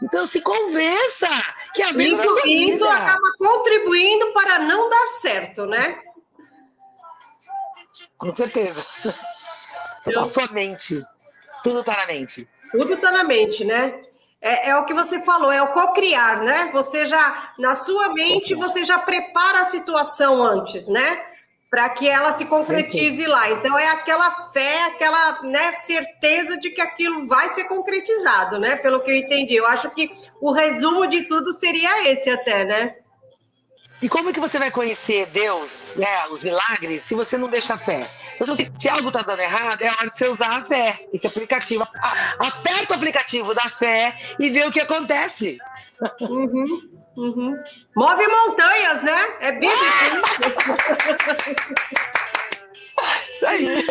Então, se convença que a vida isso, isso acaba contribuindo para não dar certo, né? Com certeza. Eu... A sua mente. Tudo está na mente. Tudo está na mente, né? É, é, o que você falou, é o co-criar, né? Você já, na sua mente, você já prepara a situação antes, né? Para que ela se concretize lá. Então, é aquela fé, aquela né, certeza de que aquilo vai ser concretizado, né? Pelo que eu entendi. Eu acho que o resumo de tudo seria esse até, né? E como é que você vai conhecer Deus, né, os milagres, se você não deixa fé? Então, se, se algo está dando errado, é hora de você usar a fé, esse aplicativo. Aperta o aplicativo da fé e vê o que acontece. Uhum, uhum. Move montanhas, né? É bíblico. Isso aí.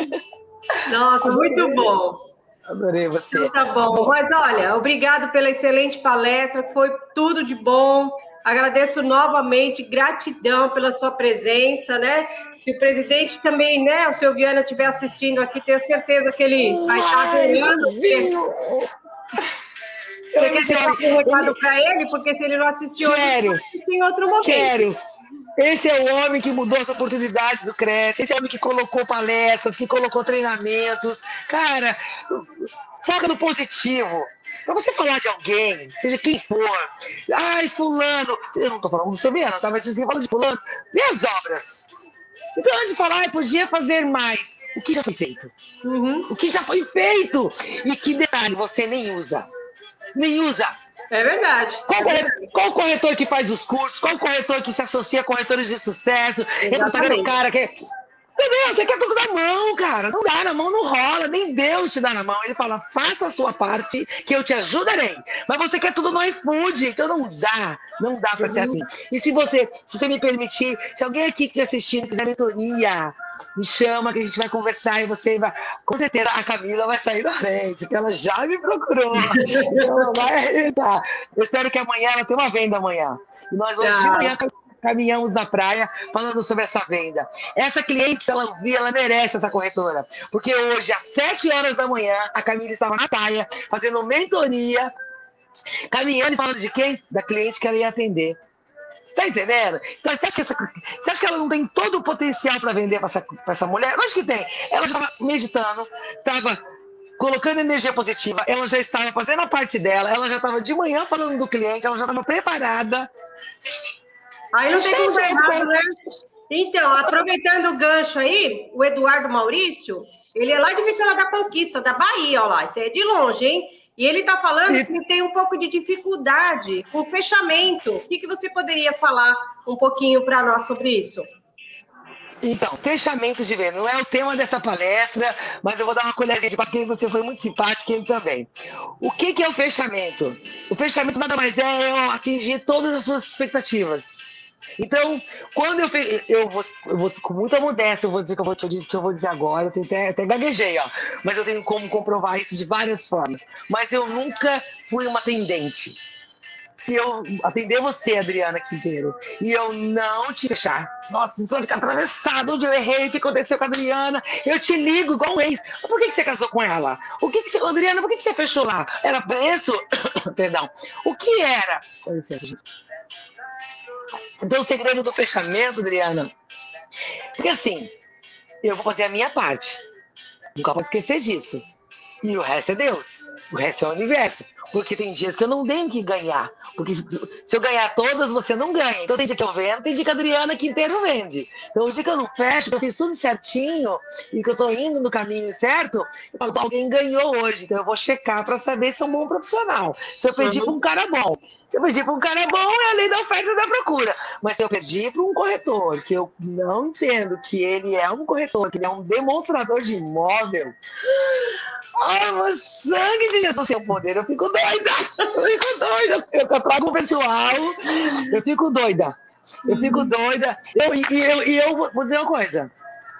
Nossa, muito bom. Adorei você. Então, tá bom. Mas olha, obrigado pela excelente palestra, foi tudo de bom. Agradeço novamente, gratidão pela sua presença, né? Se o presidente também, né, o seu Viana estiver assistindo aqui, tenho certeza que ele vai estar adorando. Você quer deixar um recado para ele? Porque se ele não assistiu, Quero. em outro momento. Quero. Esse é o homem que mudou as oportunidades do Cresce. Esse é o homem que colocou palestras, que colocou treinamentos. Cara, foca no positivo. Pra você falar de alguém, seja quem for, ai, fulano, eu não tô falando do seu tá? Mas você fala de fulano, vê as obras. Então, antes de falar, ai, podia fazer mais. O que já foi feito? Uhum. O que já foi feito? E que detalhe você nem usa. Nem usa. É verdade. Qual, corretor, qual corretor que faz os cursos? Qual corretor que se associa a corretores de sucesso? Exatamente. Entra cara que Entendeu? Você quer tudo na mão, cara. Não dá, na mão não rola. Nem Deus te dá na mão. Ele fala, faça a sua parte, que eu te ajudarei. Mas você quer tudo no iFood, então não dá. Não dá pra ser assim. E se você, se você me permitir, se alguém aqui que te assistindo quiser mentoria, me chama que a gente vai conversar e você vai. Com certeza a Camila vai sair da frente, porque ela já me procurou. ela vai arrebentar. Eu espero que amanhã ela tenha uma venda amanhã. E nós hoje de manhã caminhamos na praia falando sobre essa venda. Essa cliente, se ela ouvir, ela merece essa corretora. Porque hoje, às 7 horas da manhã, a Camila estava na praia, fazendo mentoria, caminhando e falando de quem? Da cliente que ela ia atender. Tá entendendo? Então, você acha, que essa, você acha que ela não tem todo o potencial para vender para essa, essa mulher? Eu acho que tem. Ela estava meditando, estava colocando energia positiva, ela já estava fazendo a parte dela, ela já estava de manhã falando do cliente, ela já estava preparada. Aí não tem como errado, né? Então, aproveitando o gancho aí, o Eduardo Maurício, ele é lá de Vitória da Conquista, da Bahia, ó lá, isso é de longe, hein? E ele está falando que ele tem um pouco de dificuldade com fechamento. O que, que você poderia falar um pouquinho para nós sobre isso? Então, fechamento de venda não é o tema dessa palestra, mas eu vou dar uma colherzinha de porque você foi muito simpático ele também. O que, que é o fechamento? O fechamento nada mais é eu atingir todas as suas expectativas. Então, quando eu fe... eu vou, eu vou com muita modéstia, eu vou dizer que eu vou, que eu vou dizer agora, eu tenho até, até gaguejei, ó, mas eu tenho como comprovar isso de várias formas. Mas eu nunca fui uma atendente. Se eu atender você, Adriana Quinteiro, e eu não te fechar, nossa, você vai ficar atravessado, onde eu errei, o que aconteceu com a Adriana, eu te ligo igual um ex. Por que, que você casou com ela? O que, que você, Adriana, por que, que você fechou lá? Era preço? Perdão. O que era? Com licença, gente. Então, o segredo do fechamento, Adriana, porque assim, eu vou fazer a minha parte. Nunca pode esquecer disso. E o resto é Deus. O resto é o universo. Porque tem dias que eu não tenho que ganhar. Porque se eu ganhar todas, você não ganha. Então tem dia que eu vendo, tem dia que a Adriana Quinteiro vende. Então o dia que eu não fecho, que eu fiz tudo certinho e que eu tô indo no caminho certo, eu falo, alguém ganhou hoje. Então eu vou checar para saber se é um bom profissional. Se eu perdi uhum. um cara bom. Se eu perdi para um cara bom, é a lei da oferta e da procura. Mas se eu perdi para um corretor, que eu não entendo que ele é um corretor, que ele é um demonstrador de imóvel, ai, o sangue de Jesus o poder, eu fico doida! Eu fico doida! Eu, eu trago o pessoal, eu fico doida. Eu fico doida. Eu, e eu, e eu vou dizer uma coisa.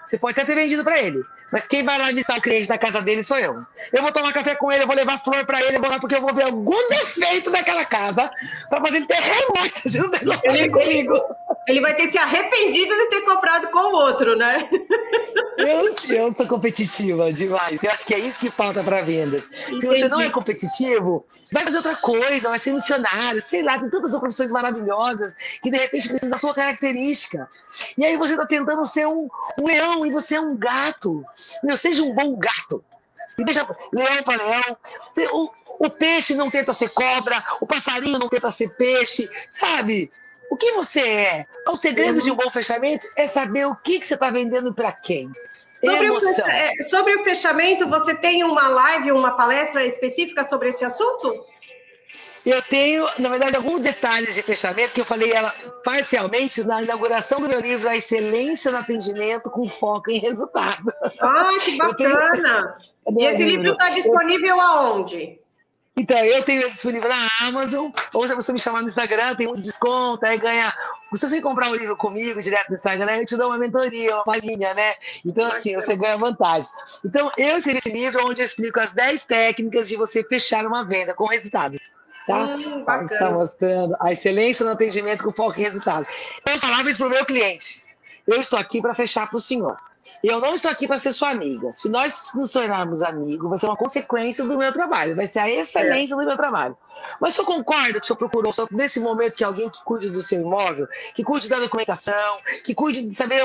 Você pode até ter vendido para ele. Mas quem vai lá visitar o cliente da casa dele sou eu. Eu vou tomar café com ele, eu vou levar flor para ele, eu vou lá porque eu vou ver algum defeito daquela casa para fazer ele ter remorso de ele, comigo. Ele vai ter se arrependido de ter comprado com o outro, né? Eu, eu sou competitiva demais. Eu acho que é isso que falta para vendas. Entendi. Se você não é competitivo, vai fazer outra coisa, vai ser missionário, sei lá, tem tantas profissões maravilhosas que de repente precisa da sua característica. E aí você está tentando ser um, um leão e você é um gato. Meu, seja um bom gato. E deixa leão para leão. O, o peixe não tenta ser cobra, o passarinho não tenta ser peixe, sabe? O que você é? O segredo de um bom fechamento é saber o que, que você está vendendo para quem. Sobre o. É, sobre o fechamento, você tem uma live, uma palestra específica sobre esse assunto? Eu tenho, na verdade, alguns detalhes de fechamento que eu falei ela parcialmente na inauguração do meu livro A Excelência no Atendimento com Foco em Resultado. Ah, que bacana! Tenho... E esse livro está disponível aonde? Então, eu tenho disponível na Amazon, ou se você me chamar no Instagram, tem um desconto, aí ganha. Se você comprar o um livro comigo, direto no Instagram, eu te dou uma mentoria, uma palhinha, né? Então, assim, você ganha vantagem. Então, eu escrevi esse livro onde eu explico as 10 técnicas de você fechar uma venda com resultado. Tá? Está mostrando a excelência no atendimento com foco em resultado. Eu falava isso para o meu cliente. Eu estou aqui para fechar para o senhor. Eu não estou aqui para ser sua amiga. Se nós nos tornarmos amigos, vai ser uma consequência do meu trabalho, vai ser a excelência é. do meu trabalho. Mas senhor concorda que o senhor procurou, só nesse momento, que alguém que cuide do seu imóvel, que cuide da documentação, que cuide de saber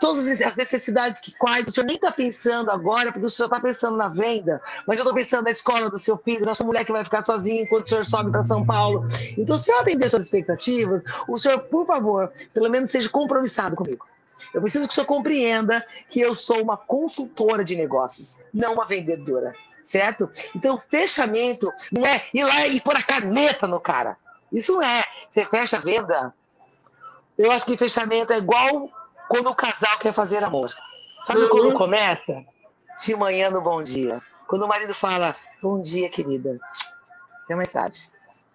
todas as necessidades que quais o senhor nem está pensando agora, porque o senhor está pensando na venda, mas eu estou pensando na escola do seu filho, na sua mulher que vai ficar sozinha enquanto o senhor sobe para São Paulo. Então, se eu atender suas expectativas, o senhor, por favor, pelo menos seja compromissado comigo. Eu preciso que senhor compreenda que eu sou uma consultora de negócios, não uma vendedora, certo? Então, fechamento não é ir lá e pôr a caneta no cara. Isso não é. Você fecha a venda. Eu acho que fechamento é igual quando o casal quer fazer amor. Sabe uhum. quando começa? De manhã no bom dia. Quando o marido fala, bom dia, querida. Até mais tarde.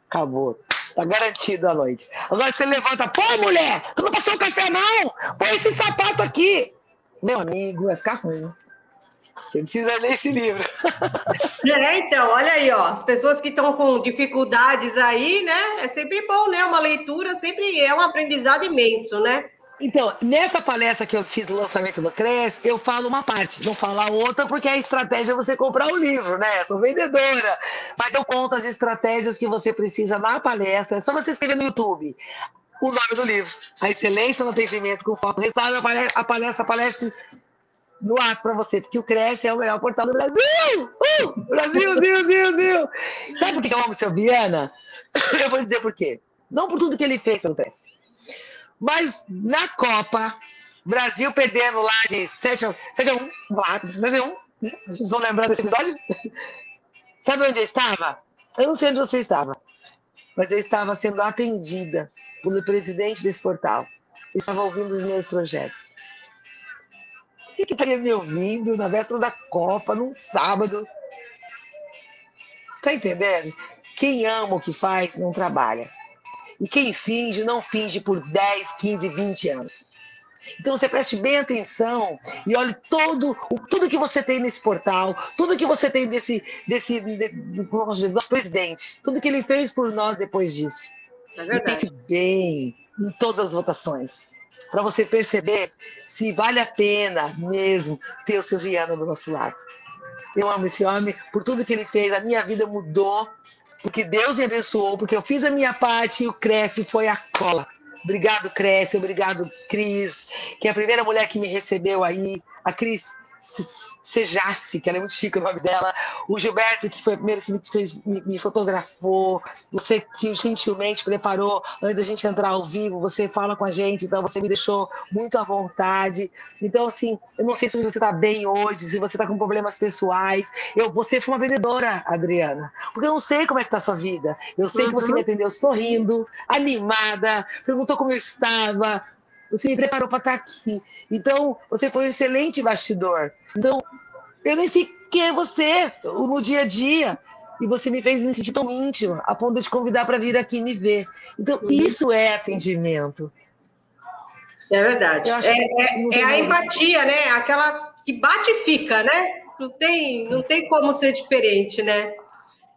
Acabou. Tá garantido a noite. Agora você levanta, pô, mulher, tu não passou o café, não? Põe esse sapato aqui. Meu amigo, vai ficar ruim. Você precisa ler esse livro. É, então, olha aí, ó. As pessoas que estão com dificuldades aí, né? É sempre bom, né? Uma leitura sempre é um aprendizado imenso, né? Então, nessa palestra que eu fiz o lançamento do Cresce, eu falo uma parte, não falo a outra, porque a estratégia é você comprar o livro, né? Sou vendedora. Mas eu conto as estratégias que você precisa na palestra. É só você escrever no YouTube o nome do livro. A excelência no atendimento com foco. Resultado, a palestra aparece no ar para você, porque o Cresce é o melhor portal do Brasil! Uh! Brasil, Brasil, Brasil, Brasil! Sabe por que eu amo o seu Biana? Eu vou dizer por quê. Não por tudo que ele fez pelo Cresce mas na Copa, Brasil perdendo lá de 7 a, 7 a 1, lá, 7 a 1, vocês vão lembrar desse episódio? Sabe onde eu estava? Eu não sei onde você estava, mas eu estava sendo atendida pelo presidente desse portal. Eu estava ouvindo os meus projetos. Quem que estaria me ouvindo na véspera da Copa, num sábado? Tá entendendo? Quem ama o que faz, não trabalha. E quem finge, não finge por 10, 15, 20 anos. Então você preste bem atenção e olhe todo, tudo que você tem nesse portal, tudo que você tem desse, desse de, dizer, nosso presidente, tudo que ele fez por nós depois disso. É verdade. E pense bem em todas as votações, para você perceber se vale a pena mesmo ter o Silviano do nosso lado. Eu amo esse homem por tudo que ele fez, a minha vida mudou porque Deus me abençoou, porque eu fiz a minha parte e o Cresce foi a cola Obrigado, Cresce, obrigado, Cris, que é a primeira mulher que me recebeu aí. A Cris Sejasse, que ela é muito chique o nome dela, o Gilberto, que foi o primeiro que me, fez, me, me, fotografou, você que gentilmente preparou antes da gente entrar ao vivo, você fala com a gente, então você me deixou muito à vontade. Então, assim, eu não sei se você está bem hoje, se você está com problemas pessoais. Eu, você foi uma vendedora, Adriana, porque eu não sei como é que está a sua vida. Eu sei uhum. que você me uhum. atendeu sorrindo, animada, perguntou como eu estava, você me preparou para estar tá aqui. Então, você foi um excelente bastidor. Então, eu nem sei quem é você no dia a dia. E você me fez me sentir tão íntimo, a ponto de convidar para vir aqui me ver. Então, uhum. isso é atendimento. É verdade. É, é, é a empatia, né? Aquela que bate e fica, né? Não tem, não tem como ser diferente, né?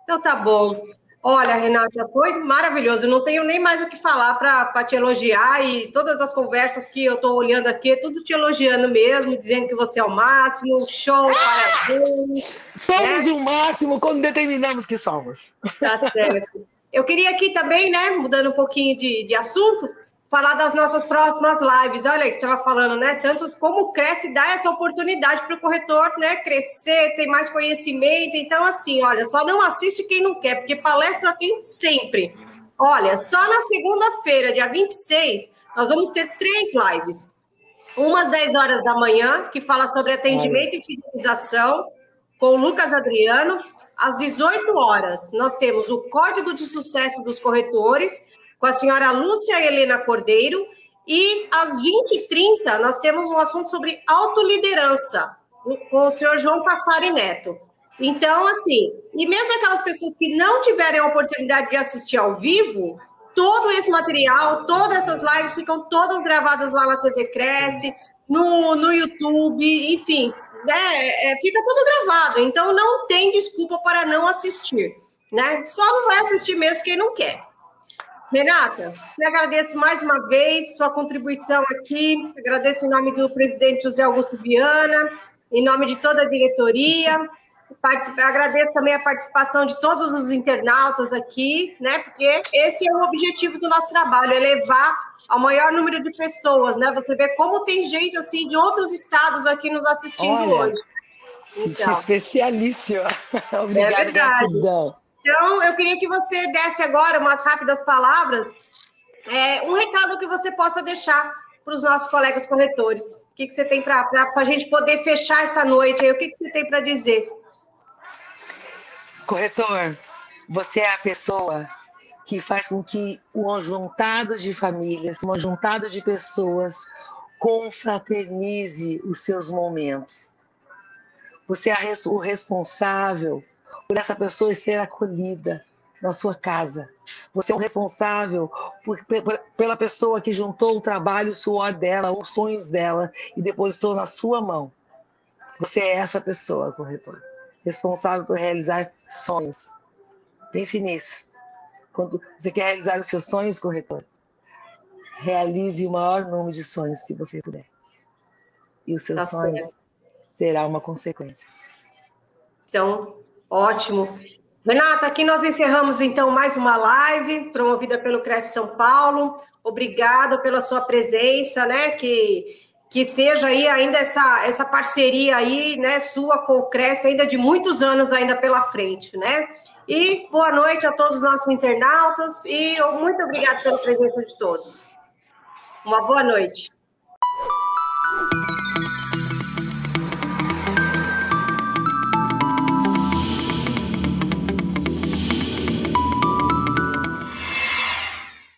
Então tá bom. Olha, Renata, foi maravilhoso. não tenho nem mais o que falar para te elogiar. E todas as conversas que eu estou olhando aqui, é tudo te elogiando mesmo, dizendo que você é o máximo. Show, parabéns. Somos é. o máximo quando determinamos que somos. Tá certo. Eu queria aqui também, né, mudando um pouquinho de, de assunto, falar das nossas próximas lives. Olha aí, você estava falando, né? Tanto como cresce, dá essa oportunidade para o corretor, né? Crescer, ter mais conhecimento. Então, assim, olha, só não assiste quem não quer, porque palestra tem sempre. Olha, só na segunda-feira, dia 26, nós vamos ter três lives. Umas 10 horas da manhã, que fala sobre atendimento e fidelização, com o Lucas Adriano. Às 18 horas, nós temos o Código de Sucesso dos Corretores, com a senhora Lúcia Helena Cordeiro. E às 20h30, nós temos um assunto sobre autoliderança, com o senhor João Passari Neto. Então, assim, e mesmo aquelas pessoas que não tiverem a oportunidade de assistir ao vivo, todo esse material, todas essas lives ficam todas gravadas lá na TV Cresce, no, no YouTube, enfim, é, é, fica tudo gravado. Então, não tem desculpa para não assistir, né? Só não vai assistir mesmo quem não quer. Renata, te agradeço mais uma vez sua contribuição aqui. Agradeço em nome do presidente José Augusto Viana, em nome de toda a diretoria. Agradeço também a participação de todos os internautas aqui, né? Porque esse é o objetivo do nosso trabalho, é levar ao maior número de pessoas, né? Você vê como tem gente assim de outros estados aqui nos assistindo Olha, hoje. Então, especialíssima. Obrigada, é gratidão. Então, eu queria que você desse agora umas rápidas palavras, é, um recado que você possa deixar para os nossos colegas corretores. O que, que você tem para a gente poder fechar essa noite aí? O que, que você tem para dizer? Corretor, você é a pessoa que faz com que o ajuntado de famílias, um ajuntado de pessoas confraternize os seus momentos. Você é o responsável por essa pessoa ser acolhida na sua casa. Você é o responsável por, por, pela pessoa que juntou o trabalho, o suor dela, os sonhos dela e depositou na sua mão. Você é essa pessoa, corretor, responsável por realizar sonhos. Pense nisso. Quando você quer realizar os seus sonhos, corretor, realize o maior número de sonhos que você puder. E os seus tá sonhos certo. será uma consequência. Então, Ótimo. Renata, aqui nós encerramos então mais uma live promovida pelo Cresce São Paulo. Obrigado pela sua presença, né? Que, que seja aí ainda essa, essa parceria aí, né, sua com o Cresce ainda de muitos anos ainda pela frente, né? E boa noite a todos os nossos internautas e muito obrigada pela presença de todos. Uma boa noite.